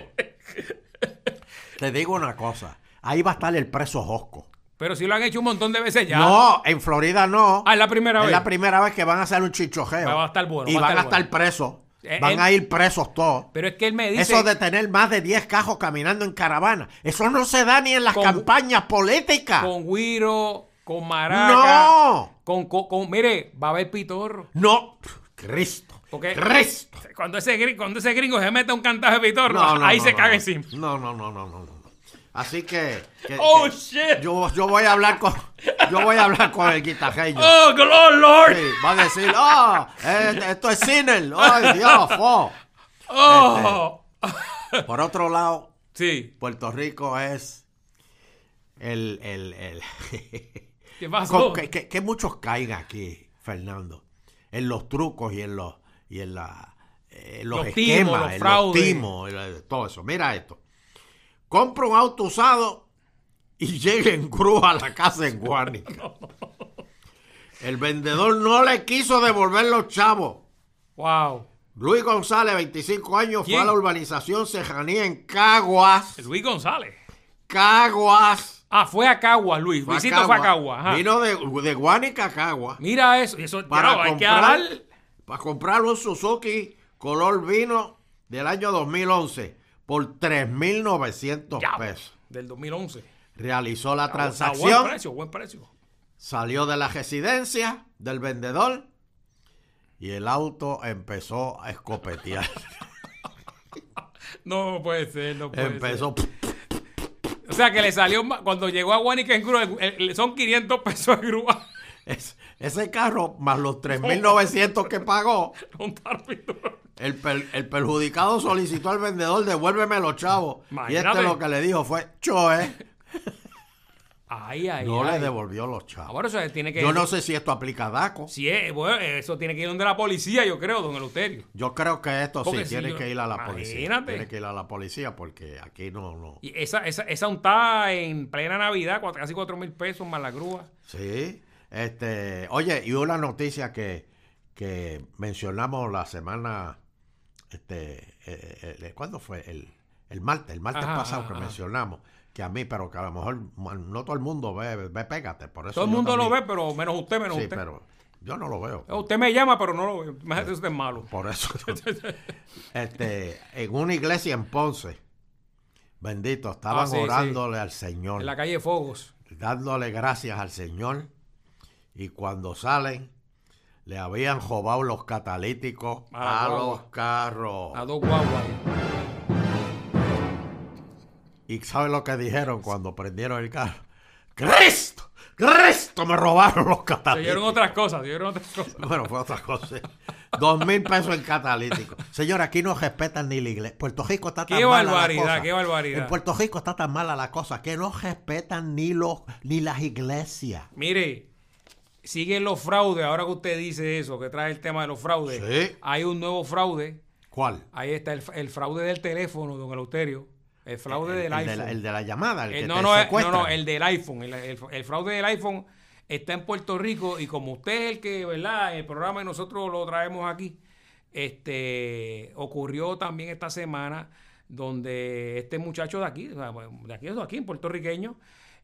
[SPEAKER 2] Te digo una cosa. Ahí va a estar el preso Josco.
[SPEAKER 1] Pero si lo han hecho un montón de veces ya.
[SPEAKER 2] No, en Florida no.
[SPEAKER 1] Ah, es la primera
[SPEAKER 2] es
[SPEAKER 1] vez.
[SPEAKER 2] la primera vez que van a hacer un chichojeo.
[SPEAKER 1] Va a estar bueno,
[SPEAKER 2] Y
[SPEAKER 1] va
[SPEAKER 2] van a
[SPEAKER 1] estar
[SPEAKER 2] estar presos.
[SPEAKER 1] Eh,
[SPEAKER 2] van
[SPEAKER 1] él-
[SPEAKER 2] a ir presos todos.
[SPEAKER 1] Pero es que él me dice.
[SPEAKER 2] Eso de tener más de 10 cajos caminando en caravana. Eso no se da ni en las
[SPEAKER 1] Con-
[SPEAKER 2] campañas políticas.
[SPEAKER 1] Con Guiro, con Maraca.
[SPEAKER 2] No.
[SPEAKER 1] Con, con, con- Mire, va a haber pitorro.
[SPEAKER 2] No. Cristo.
[SPEAKER 1] Porque-
[SPEAKER 2] Cristo.
[SPEAKER 1] Cuando ese, cuando ese gringo se mete un cantaje de pitorro,
[SPEAKER 2] No, no,
[SPEAKER 1] ahí
[SPEAKER 2] no,
[SPEAKER 1] se caga encima.
[SPEAKER 2] No, no, no, no, no. Así que, que-
[SPEAKER 1] Oh,
[SPEAKER 2] que
[SPEAKER 1] shit.
[SPEAKER 2] yo, yo voy a hablar con yo voy a hablar con el guitarreño.
[SPEAKER 1] ¡Oh, glory, Lord!
[SPEAKER 2] Sí, va a decir, oh, eh, esto es Sinel. Ay, Dios.
[SPEAKER 1] ¡Oh!
[SPEAKER 2] Por otro lado,
[SPEAKER 1] Sí.
[SPEAKER 2] Puerto Rico es el, el, el
[SPEAKER 1] ¿Qué pasó?
[SPEAKER 2] Que, que- que muchos caigan aquí, Fernando, en los trucos y en los y en la eh, los,
[SPEAKER 1] Los
[SPEAKER 2] esquemas,
[SPEAKER 1] timos, los
[SPEAKER 2] en
[SPEAKER 1] fraudes.
[SPEAKER 2] los timos, en todo eso. Mira esto. Compra un auto usado y llega en cruz a la casa en Guánica. El vendedor no le quiso devolver los chavos.
[SPEAKER 1] ¡Wow!
[SPEAKER 2] Luis González, 25 años,
[SPEAKER 1] ¿Quién?
[SPEAKER 2] fue a la urbanización Serranía en Caguas.
[SPEAKER 1] Luis González.
[SPEAKER 2] Caguas.
[SPEAKER 1] Ah, fue a Caguas, Luis.
[SPEAKER 2] Fue a
[SPEAKER 1] Luisito fue a Caguas. ajá.
[SPEAKER 2] Vino de, de Guánica a Caguas.
[SPEAKER 1] Mira eso. eso
[SPEAKER 2] para
[SPEAKER 1] claro, hay que
[SPEAKER 2] para comprar un Suzuki color vino del año 2011 por 3.900
[SPEAKER 1] Ya,
[SPEAKER 2] pesos.
[SPEAKER 1] Del 2011.
[SPEAKER 2] Realizó la
[SPEAKER 1] A buen
[SPEAKER 2] transacción,
[SPEAKER 1] precio, buen precio.
[SPEAKER 2] salió de la residencia del vendedor y el auto empezó a escopetear.
[SPEAKER 1] No puede ser, no puede
[SPEAKER 2] empezó.
[SPEAKER 1] ser. O sea que le salió cuando llegó a Guanica en grúa, son 500 pesos de grúa.
[SPEAKER 2] es- ese carro más los 3.900 que pagó, el, per- el perjudicado solicitó al vendedor devuélveme los chavos. Y
[SPEAKER 1] Imagínate.
[SPEAKER 2] este lo que le dijo fue, choe,
[SPEAKER 1] Ay, ay,
[SPEAKER 2] no le devolvió los chavos.
[SPEAKER 1] Ahora eso tiene que
[SPEAKER 2] Yo no sé si esto aplica a DACO.
[SPEAKER 1] Si es, bueno, eso tiene que ir donde la policía, yo creo, don Eleuterio.
[SPEAKER 2] Yo creo que esto
[SPEAKER 1] Porque
[SPEAKER 2] sí
[SPEAKER 1] si
[SPEAKER 2] tiene
[SPEAKER 1] yo-
[SPEAKER 2] que ir a la policía.
[SPEAKER 1] Imagínate.
[SPEAKER 2] Tiene que ir a la policía porque aquí no, no.
[SPEAKER 1] Y esa, esa, esa untada en plena Navidad, casi 4 mil pesos más la grúa.
[SPEAKER 2] Sí. Este, oye, y una noticia que, que mencionamos la semana, este, eh, eh, ¿cuándo fue? El, el martes, el martes
[SPEAKER 1] Ajá,
[SPEAKER 2] pasado
[SPEAKER 1] ajá,
[SPEAKER 2] que mencionamos, que a mí, pero que a lo mejor no todo el mundo ve, ve Pégate, por eso
[SPEAKER 1] Todo el mundo lo ve, pero menos usted, menos
[SPEAKER 2] Sí,
[SPEAKER 1] usted.
[SPEAKER 2] pero yo no lo veo.
[SPEAKER 1] Usted me llama, pero no lo ve. Imagínate, usted es malo.
[SPEAKER 2] Por eso. este, en una iglesia en Ponce, bendito, estaban
[SPEAKER 1] Ah, sí, sí.
[SPEAKER 2] orándole al Señor,
[SPEAKER 1] En la calle Fogos.
[SPEAKER 2] dándole gracias al Señor. Y cuando salen, le habían robado los catalíticos
[SPEAKER 1] A
[SPEAKER 2] los carros.
[SPEAKER 1] A dos guaguas.
[SPEAKER 2] ¿Y sabe lo que dijeron cuando prendieron el carro? ¡Cristo! ¡Cristo! Me robaron los
[SPEAKER 1] Se oyeron
[SPEAKER 2] catalíticos.
[SPEAKER 1] otras cosas, se oyeron otras cosas.
[SPEAKER 2] Bueno, fue otra cosa. Dos mil pesos en catalítico. Señor, aquí no respetan ni la iglesia. Puerto Rico está tan
[SPEAKER 1] Qué
[SPEAKER 2] mala la
[SPEAKER 1] barbaridad,
[SPEAKER 2] cosa.
[SPEAKER 1] qué barbaridad.
[SPEAKER 2] En Puerto Rico está tan mala la cosa que no respetan ni los ni las iglesias.
[SPEAKER 1] Mire, siguen los fraudes. Ahora que usted dice eso, que trae el tema de los fraudes.
[SPEAKER 2] Sí.
[SPEAKER 1] Hay un nuevo fraude.
[SPEAKER 2] ¿Cuál?
[SPEAKER 1] Ahí está el, el fraude del teléfono, don Eleuterio. El fraude
[SPEAKER 2] el,
[SPEAKER 1] del
[SPEAKER 2] el
[SPEAKER 1] iPhone.
[SPEAKER 2] de la, el de la llamada, el
[SPEAKER 1] Eh,
[SPEAKER 2] que
[SPEAKER 1] no,
[SPEAKER 2] te
[SPEAKER 1] no, eh, no, no, el del iPhone. El, fraude del iPhone está en Puerto Rico y como usted es el que, ¿verdad? El programa y nosotros lo traemos aquí, este ocurrió también esta semana donde este muchacho de aquí, de aquí, de aquí, en puertorriqueño,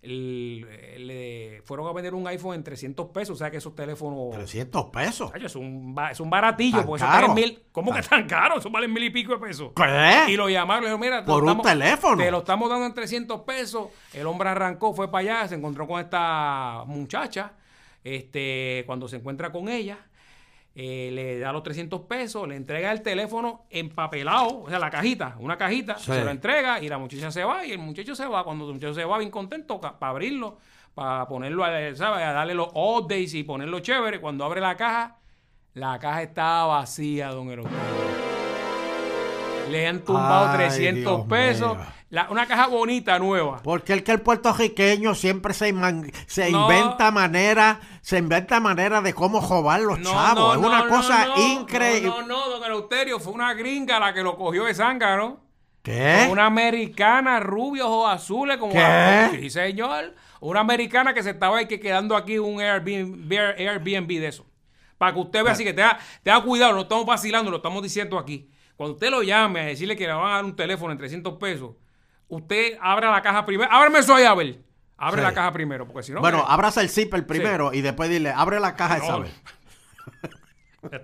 [SPEAKER 1] le fueron a vender un iPhone en 300 pesos, o sea que esos teléfonos...
[SPEAKER 2] 300 pesos.
[SPEAKER 1] Ay, Es un, es un baratillo, porque
[SPEAKER 2] caro.
[SPEAKER 1] mil. ¿Cómo que
[SPEAKER 2] Tan-
[SPEAKER 1] caro? Eso valen mil y pico de pesos.
[SPEAKER 2] ¿Qué?
[SPEAKER 1] Y lo llamaron, le dijeron, mira,
[SPEAKER 2] Por un teléfono.
[SPEAKER 1] Te lo estamos dando en 300 pesos. El hombre arrancó, fue para allá, se encontró con esta muchacha. Este, cuando se encuentra con ella, eh, le da los 300 pesos, le entrega el teléfono empapelado, o sea, la cajita, una cajita,
[SPEAKER 2] Sí.
[SPEAKER 1] se lo entrega y la muchacha se va y el muchacho se va. Cuando el muchacho se va bien contento para abrirlo, para ponerlo, a, ¿sabes? A darle los updates y ponerlo chévere. Cuando abre la caja, la caja estaba vacía, don Eroquero. Le han tumbado
[SPEAKER 2] Ay,
[SPEAKER 1] 300
[SPEAKER 2] Dios
[SPEAKER 1] pesos. La- una caja bonita, nueva.
[SPEAKER 2] Porque el que el puertorriqueño siempre se, inman- se
[SPEAKER 1] No.
[SPEAKER 2] inventa manera, se inventa manera de cómo jobar los chavos. es una cosa increíble.
[SPEAKER 1] No, no, no, don Eleuterio, fue una gringa la que lo cogió de zángano.
[SPEAKER 2] ¿Qué?
[SPEAKER 1] Una americana, rubios o azules, como.
[SPEAKER 2] ¿Qué?
[SPEAKER 1] Sí, señor. Una americana que se estaba ahí que quedando aquí un Airbnb, Airbnb de eso. Para que usted vea así que tenga, tenga cuidado, no estamos vacilando, lo estamos diciendo aquí. Cuando usted lo llame a decirle que le van a dar un teléfono en 300 pesos, usted abra la caja primero. Ábreme eso ahí, a ver. Abre
[SPEAKER 2] Sí.
[SPEAKER 1] la caja primero, porque si no.
[SPEAKER 2] bueno,
[SPEAKER 1] eh,
[SPEAKER 2] abraza el zipper primero y después dile, abre la caja esa
[SPEAKER 1] No.
[SPEAKER 2] vez.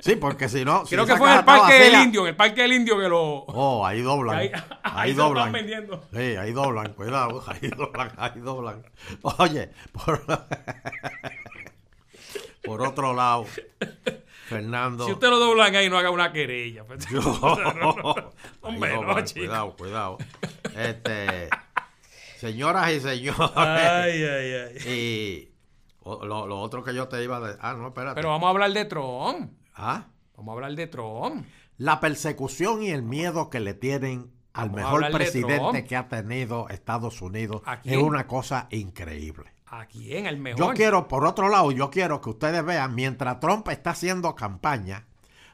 [SPEAKER 2] sí, porque si no. si
[SPEAKER 1] creo que
[SPEAKER 2] esa
[SPEAKER 1] fue en el Parque del Indio, en el Parque del Indio que lo.
[SPEAKER 2] Oh, ahí doblan.
[SPEAKER 1] Ahí-
[SPEAKER 2] doblan.
[SPEAKER 1] están vendiendo.
[SPEAKER 2] Sí, ahí doblan, cuidado, ahí doblan, ahí doblan. Oye, por, por otro lado, Fernando.
[SPEAKER 1] Si usted lo doblan ahí, no haga una querella. pues.
[SPEAKER 2] Yo-
[SPEAKER 1] Hombre,
[SPEAKER 2] Ahí
[SPEAKER 1] no,
[SPEAKER 2] doblan,
[SPEAKER 1] chico.
[SPEAKER 2] cuidado, cuidado. Este, señoras y señores,
[SPEAKER 1] Ay, ay, ay.
[SPEAKER 2] y lo, lo otro que yo te iba a decir, ah, no, espérate.
[SPEAKER 1] Pero vamos a hablar de Trump.
[SPEAKER 2] Ah,
[SPEAKER 1] Vamos a hablar de Trump.
[SPEAKER 2] la persecución y el miedo que le tienen al mejor presidente
[SPEAKER 1] Trump.
[SPEAKER 2] que ha tenido Estados Unidos
[SPEAKER 1] ¿A
[SPEAKER 2] es una cosa increíble.
[SPEAKER 1] ¿A quién? El mejor.
[SPEAKER 2] Yo quiero, por otro lado, yo quiero que ustedes vean, mientras Trump está haciendo campaña,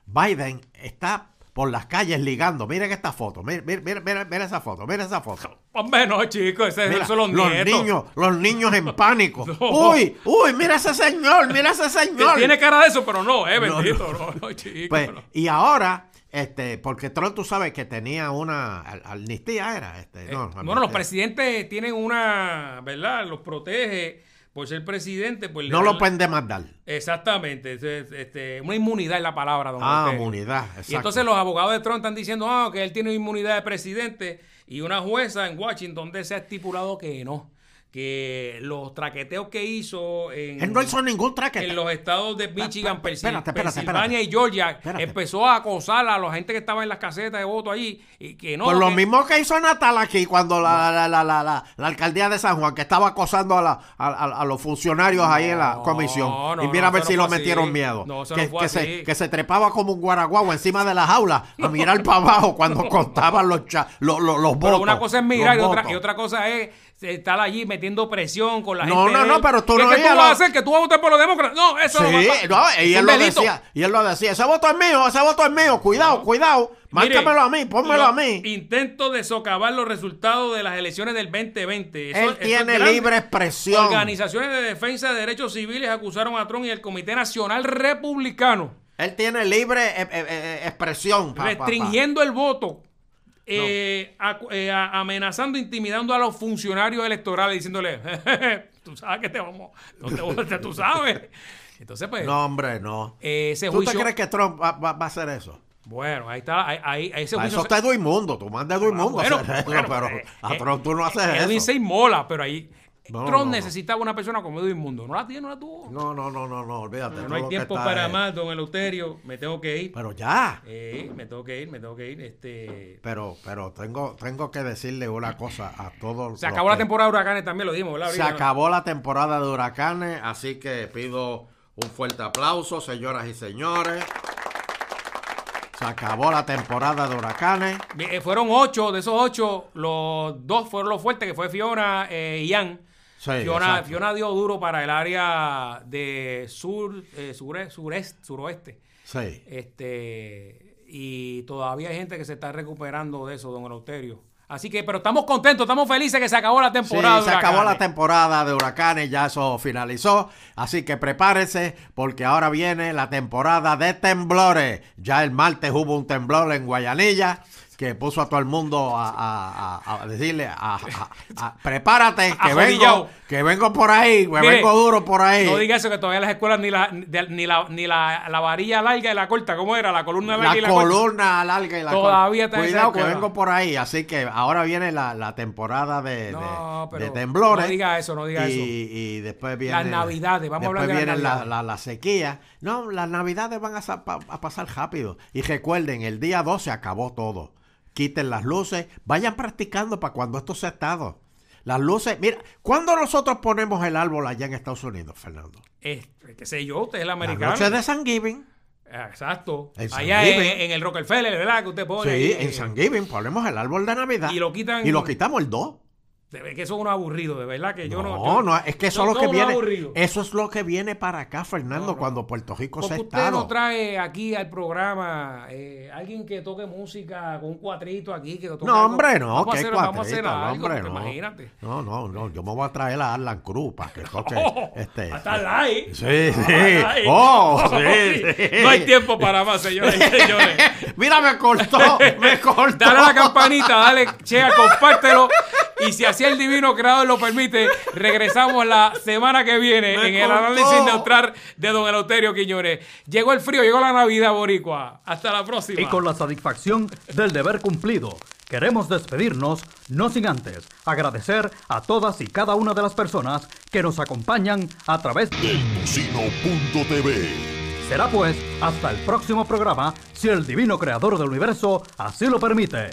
[SPEAKER 2] Biden está por las calles ligando. Miren esta foto, miren, miren, miren, miren- miren esa foto, miren esa foto.
[SPEAKER 1] Hombre, no, chicos, ese
[SPEAKER 2] Mira,
[SPEAKER 1] son los,
[SPEAKER 2] los
[SPEAKER 1] nietos.
[SPEAKER 2] niños, los niños en pánico.
[SPEAKER 1] No.
[SPEAKER 2] Uy, uy, mira ese señor, mira ese señor.
[SPEAKER 1] Tiene cara de eso, pero no, eh,
[SPEAKER 2] No,
[SPEAKER 1] bendito. No, no, chico.
[SPEAKER 2] Pues,
[SPEAKER 1] no.
[SPEAKER 2] y ahora, este, porque Trump tú sabes que tenía una amnistía era, este, no,
[SPEAKER 1] Eh, bueno, los presidentes tienen una, ¿verdad? Los protege por ser presidente. Pues le
[SPEAKER 2] no
[SPEAKER 1] dan
[SPEAKER 2] lo pueden demandar.
[SPEAKER 1] Exactamente. es- este, una inmunidad es la palabra, don
[SPEAKER 2] Ah, inmunidad, exacto.
[SPEAKER 1] Y entonces los abogados de Trump están diciendo ah, que él tiene inmunidad de presidente y una jueza en Washington donde se ha estipulado que no, que los traqueteos que hizo en,
[SPEAKER 2] Él no hizo ningún traquete.
[SPEAKER 1] en los estados de Michigan,
[SPEAKER 2] espérate,
[SPEAKER 1] Pensil-
[SPEAKER 2] espérate,
[SPEAKER 1] Pensilvania
[SPEAKER 2] espérate.
[SPEAKER 1] y Georgia, empezó a acosar a la gente que estaba en las casetas de voto allí y que no.
[SPEAKER 2] Por lo
[SPEAKER 1] que-
[SPEAKER 2] mismo que hizo Natal aquí cuando la, la, la, la, la- la alcaldía de San Juan, que estaba acosando a, la- a, a- a los funcionarios ahí en la
[SPEAKER 1] No,
[SPEAKER 2] comisión.
[SPEAKER 1] no,
[SPEAKER 2] y mira
[SPEAKER 1] no,
[SPEAKER 2] a ver si
[SPEAKER 1] no
[SPEAKER 2] lo metieron miedo.
[SPEAKER 1] No,
[SPEAKER 2] que,
[SPEAKER 1] no
[SPEAKER 2] que se, que se trepaba como un guaraguao encima de la jaula a mirar para abajo cuando contaban los, cha- los, los, los votos.
[SPEAKER 1] Pero una cosa es mirar y otra, y otra cosa es estar allí metiendo presión con la
[SPEAKER 2] No,
[SPEAKER 1] gente.
[SPEAKER 2] no, no,
[SPEAKER 1] él.
[SPEAKER 2] pero tú
[SPEAKER 1] ¿Qué
[SPEAKER 2] no
[SPEAKER 1] que tú
[SPEAKER 2] oías
[SPEAKER 1] vas a
[SPEAKER 2] lo-
[SPEAKER 1] hacer? ¿Que tú vas a votar por los demócratas? No, eso no va
[SPEAKER 2] Sí,
[SPEAKER 1] a
[SPEAKER 2] no, y él lo
[SPEAKER 1] delito.
[SPEAKER 2] decía, y él lo decía, ese voto es mío, ese voto es mío, cuidado, cuidado, márcamelo a mí, pónmelo
[SPEAKER 1] lo-
[SPEAKER 2] a mí.
[SPEAKER 1] Intento de socavar los resultados de las elecciones del 2020. Eso-
[SPEAKER 2] Él
[SPEAKER 1] es
[SPEAKER 2] tiene libre expresión.
[SPEAKER 1] Organizaciones de defensa de derechos civiles acusaron a Trump y el Comité Nacional Republicano
[SPEAKER 2] Él tiene libre eh, eh, eh, expresión. pa- pa- pa.
[SPEAKER 1] restringiendo el voto, eh, eh, a- amenazando, intimidando a los funcionarios electorales, diciéndole, tú sabes que te vamos, no te voy- tú sabes. Entonces, pues,
[SPEAKER 2] No, hombre, no.
[SPEAKER 1] eh, ese
[SPEAKER 2] ¿Tú te crees que Trump va, va- va a hacer eso?
[SPEAKER 1] Bueno, ahí está, ahí, ahí- ese juicio...
[SPEAKER 2] eso está Edwin Mundo, tú mandas Edwin Mundo
[SPEAKER 1] bueno,
[SPEAKER 2] a hacer eso,
[SPEAKER 1] bueno,
[SPEAKER 2] pero
[SPEAKER 1] eh,
[SPEAKER 2] a
[SPEAKER 1] eh,
[SPEAKER 2] Trump tú no haces
[SPEAKER 1] Edwin
[SPEAKER 2] eso.
[SPEAKER 1] se inmola, pero ahí...
[SPEAKER 2] No,
[SPEAKER 1] Trump
[SPEAKER 2] no,
[SPEAKER 1] necesitaba una persona como Edwin Mundo. No la tiene, no la tuvo.
[SPEAKER 2] No, no, no, no, no, olvídate.
[SPEAKER 1] No, hay tiempo para más, don Eleuterio. Me tengo que ir.
[SPEAKER 2] Pero ya.
[SPEAKER 1] Eh, me tengo que ir, me tengo que ir. Este...
[SPEAKER 2] Pero, pero tengo, tengo que decirle una cosa a todos.
[SPEAKER 1] Se acabó la
[SPEAKER 2] que-
[SPEAKER 1] temporada de huracanes también, lo dimos, ¿verdad?
[SPEAKER 2] Se acabó la temporada de huracanes, así que pido un fuerte aplauso, señoras y señores. Se acabó la temporada de huracanes.
[SPEAKER 1] Eh, fueron ocho, de esos ocho, los dos fueron los fuertes, que fue Fiona eh, y Ian.
[SPEAKER 2] Sí,
[SPEAKER 1] Fiona. Fiona dio duro para el área de sur, eh, sure- sureste, suroeste.
[SPEAKER 2] Sí.
[SPEAKER 1] Este, y todavía hay gente que se está recuperando de eso, don Eleuterio. Así que, pero estamos contentos, estamos felices que se acabó la
[SPEAKER 2] Sí,
[SPEAKER 1] temporada. de
[SPEAKER 2] se acabó la temporada de huracanes, ya eso finalizó. Así que prepárense porque ahora viene la temporada de temblores. Ya el martes hubo un temblor en Guayanilla que puso a todo el mundo a, a- a- a decirle, prepárate, que vengo, que vengo por ahí, que vengo duro por ahí.
[SPEAKER 1] No diga eso, que todavía las escuelas ni la, ni la, ni la, la varilla larga y la corta, ¿cómo era? La columna larga
[SPEAKER 2] la
[SPEAKER 1] y la corta.
[SPEAKER 2] columna larga y la
[SPEAKER 1] Todavía
[SPEAKER 2] corta. Cuidado que vengo por ahí. Así que ahora viene la, la temporada de, de-
[SPEAKER 1] No, pero
[SPEAKER 2] de temblores.
[SPEAKER 1] no diga eso, no diga
[SPEAKER 2] y,
[SPEAKER 1] eso.
[SPEAKER 2] y después viene.
[SPEAKER 1] Las navidades, vamos a hablar de
[SPEAKER 2] viene la, la, la sequía. No, las navidades van a, sa- pa- a pasar rápido. Y recuerden, el día 2 se acabó todo. Quiten las luces. Vayan practicando para cuando esto sea estado. Las luces. Mira, ¿cuándo nosotros ponemos el árbol allá en Estados Unidos, Fernando?
[SPEAKER 1] Eh, qué sé yo, usted es el
[SPEAKER 2] La
[SPEAKER 1] americano.
[SPEAKER 2] noche de San Giving.
[SPEAKER 1] Exacto.
[SPEAKER 2] En
[SPEAKER 1] Allá en, en el Rockefeller, ¿verdad? Que usted pone.
[SPEAKER 2] Sí, en
[SPEAKER 1] eh,
[SPEAKER 2] San Giving ponemos el árbol de Navidad.
[SPEAKER 1] Y lo quitan-
[SPEAKER 2] Y lo quitamos el 2.
[SPEAKER 1] Que eso es uno aburrido, de verdad que yo no.
[SPEAKER 2] No,
[SPEAKER 1] yo-
[SPEAKER 2] no, es que eso es lo que viene.
[SPEAKER 1] aburrido.
[SPEAKER 2] Eso es lo que viene para acá, Fernando,
[SPEAKER 1] No, no.
[SPEAKER 2] cuando Puerto Rico
[SPEAKER 1] Porque
[SPEAKER 2] se
[SPEAKER 1] usted
[SPEAKER 2] estado.
[SPEAKER 1] no trae aquí al programa eh, alguien que toque música con un cuatrito aquí. Que toque
[SPEAKER 2] No, hombre, no,
[SPEAKER 1] Vamos a hacer, vamos a hacer
[SPEAKER 2] cuatrito,
[SPEAKER 1] algo,
[SPEAKER 2] hombre, no.
[SPEAKER 1] imagínate.
[SPEAKER 2] No, no, no, yo me voy a traer a Arlan Cruz para que toque
[SPEAKER 1] Oh,
[SPEAKER 2] este.
[SPEAKER 1] hasta live.
[SPEAKER 2] Sí, sí. Oh, sí,
[SPEAKER 1] sí.
[SPEAKER 2] sí.
[SPEAKER 1] No hay tiempo para más, señores y señores.
[SPEAKER 2] Mira, me cortó, me cortó.
[SPEAKER 1] Dale a la campanita, dale, chea, compártelo. Y si así el divino creador lo permite, regresamos la semana que viene
[SPEAKER 2] Me
[SPEAKER 1] en el análisis neutral de don Eleuterio Quiñones. Llegó el frío, llegó la Navidad, Boricua. Hasta la próxima.
[SPEAKER 5] Y con la satisfacción del deber cumplido, queremos despedirnos, no sin antes agradecer a todas y cada una de las personas que nos acompañan a través de...
[SPEAKER 6] Eltocino.tv.
[SPEAKER 5] Será pues hasta el próximo programa, si el divino creador del universo así lo permite.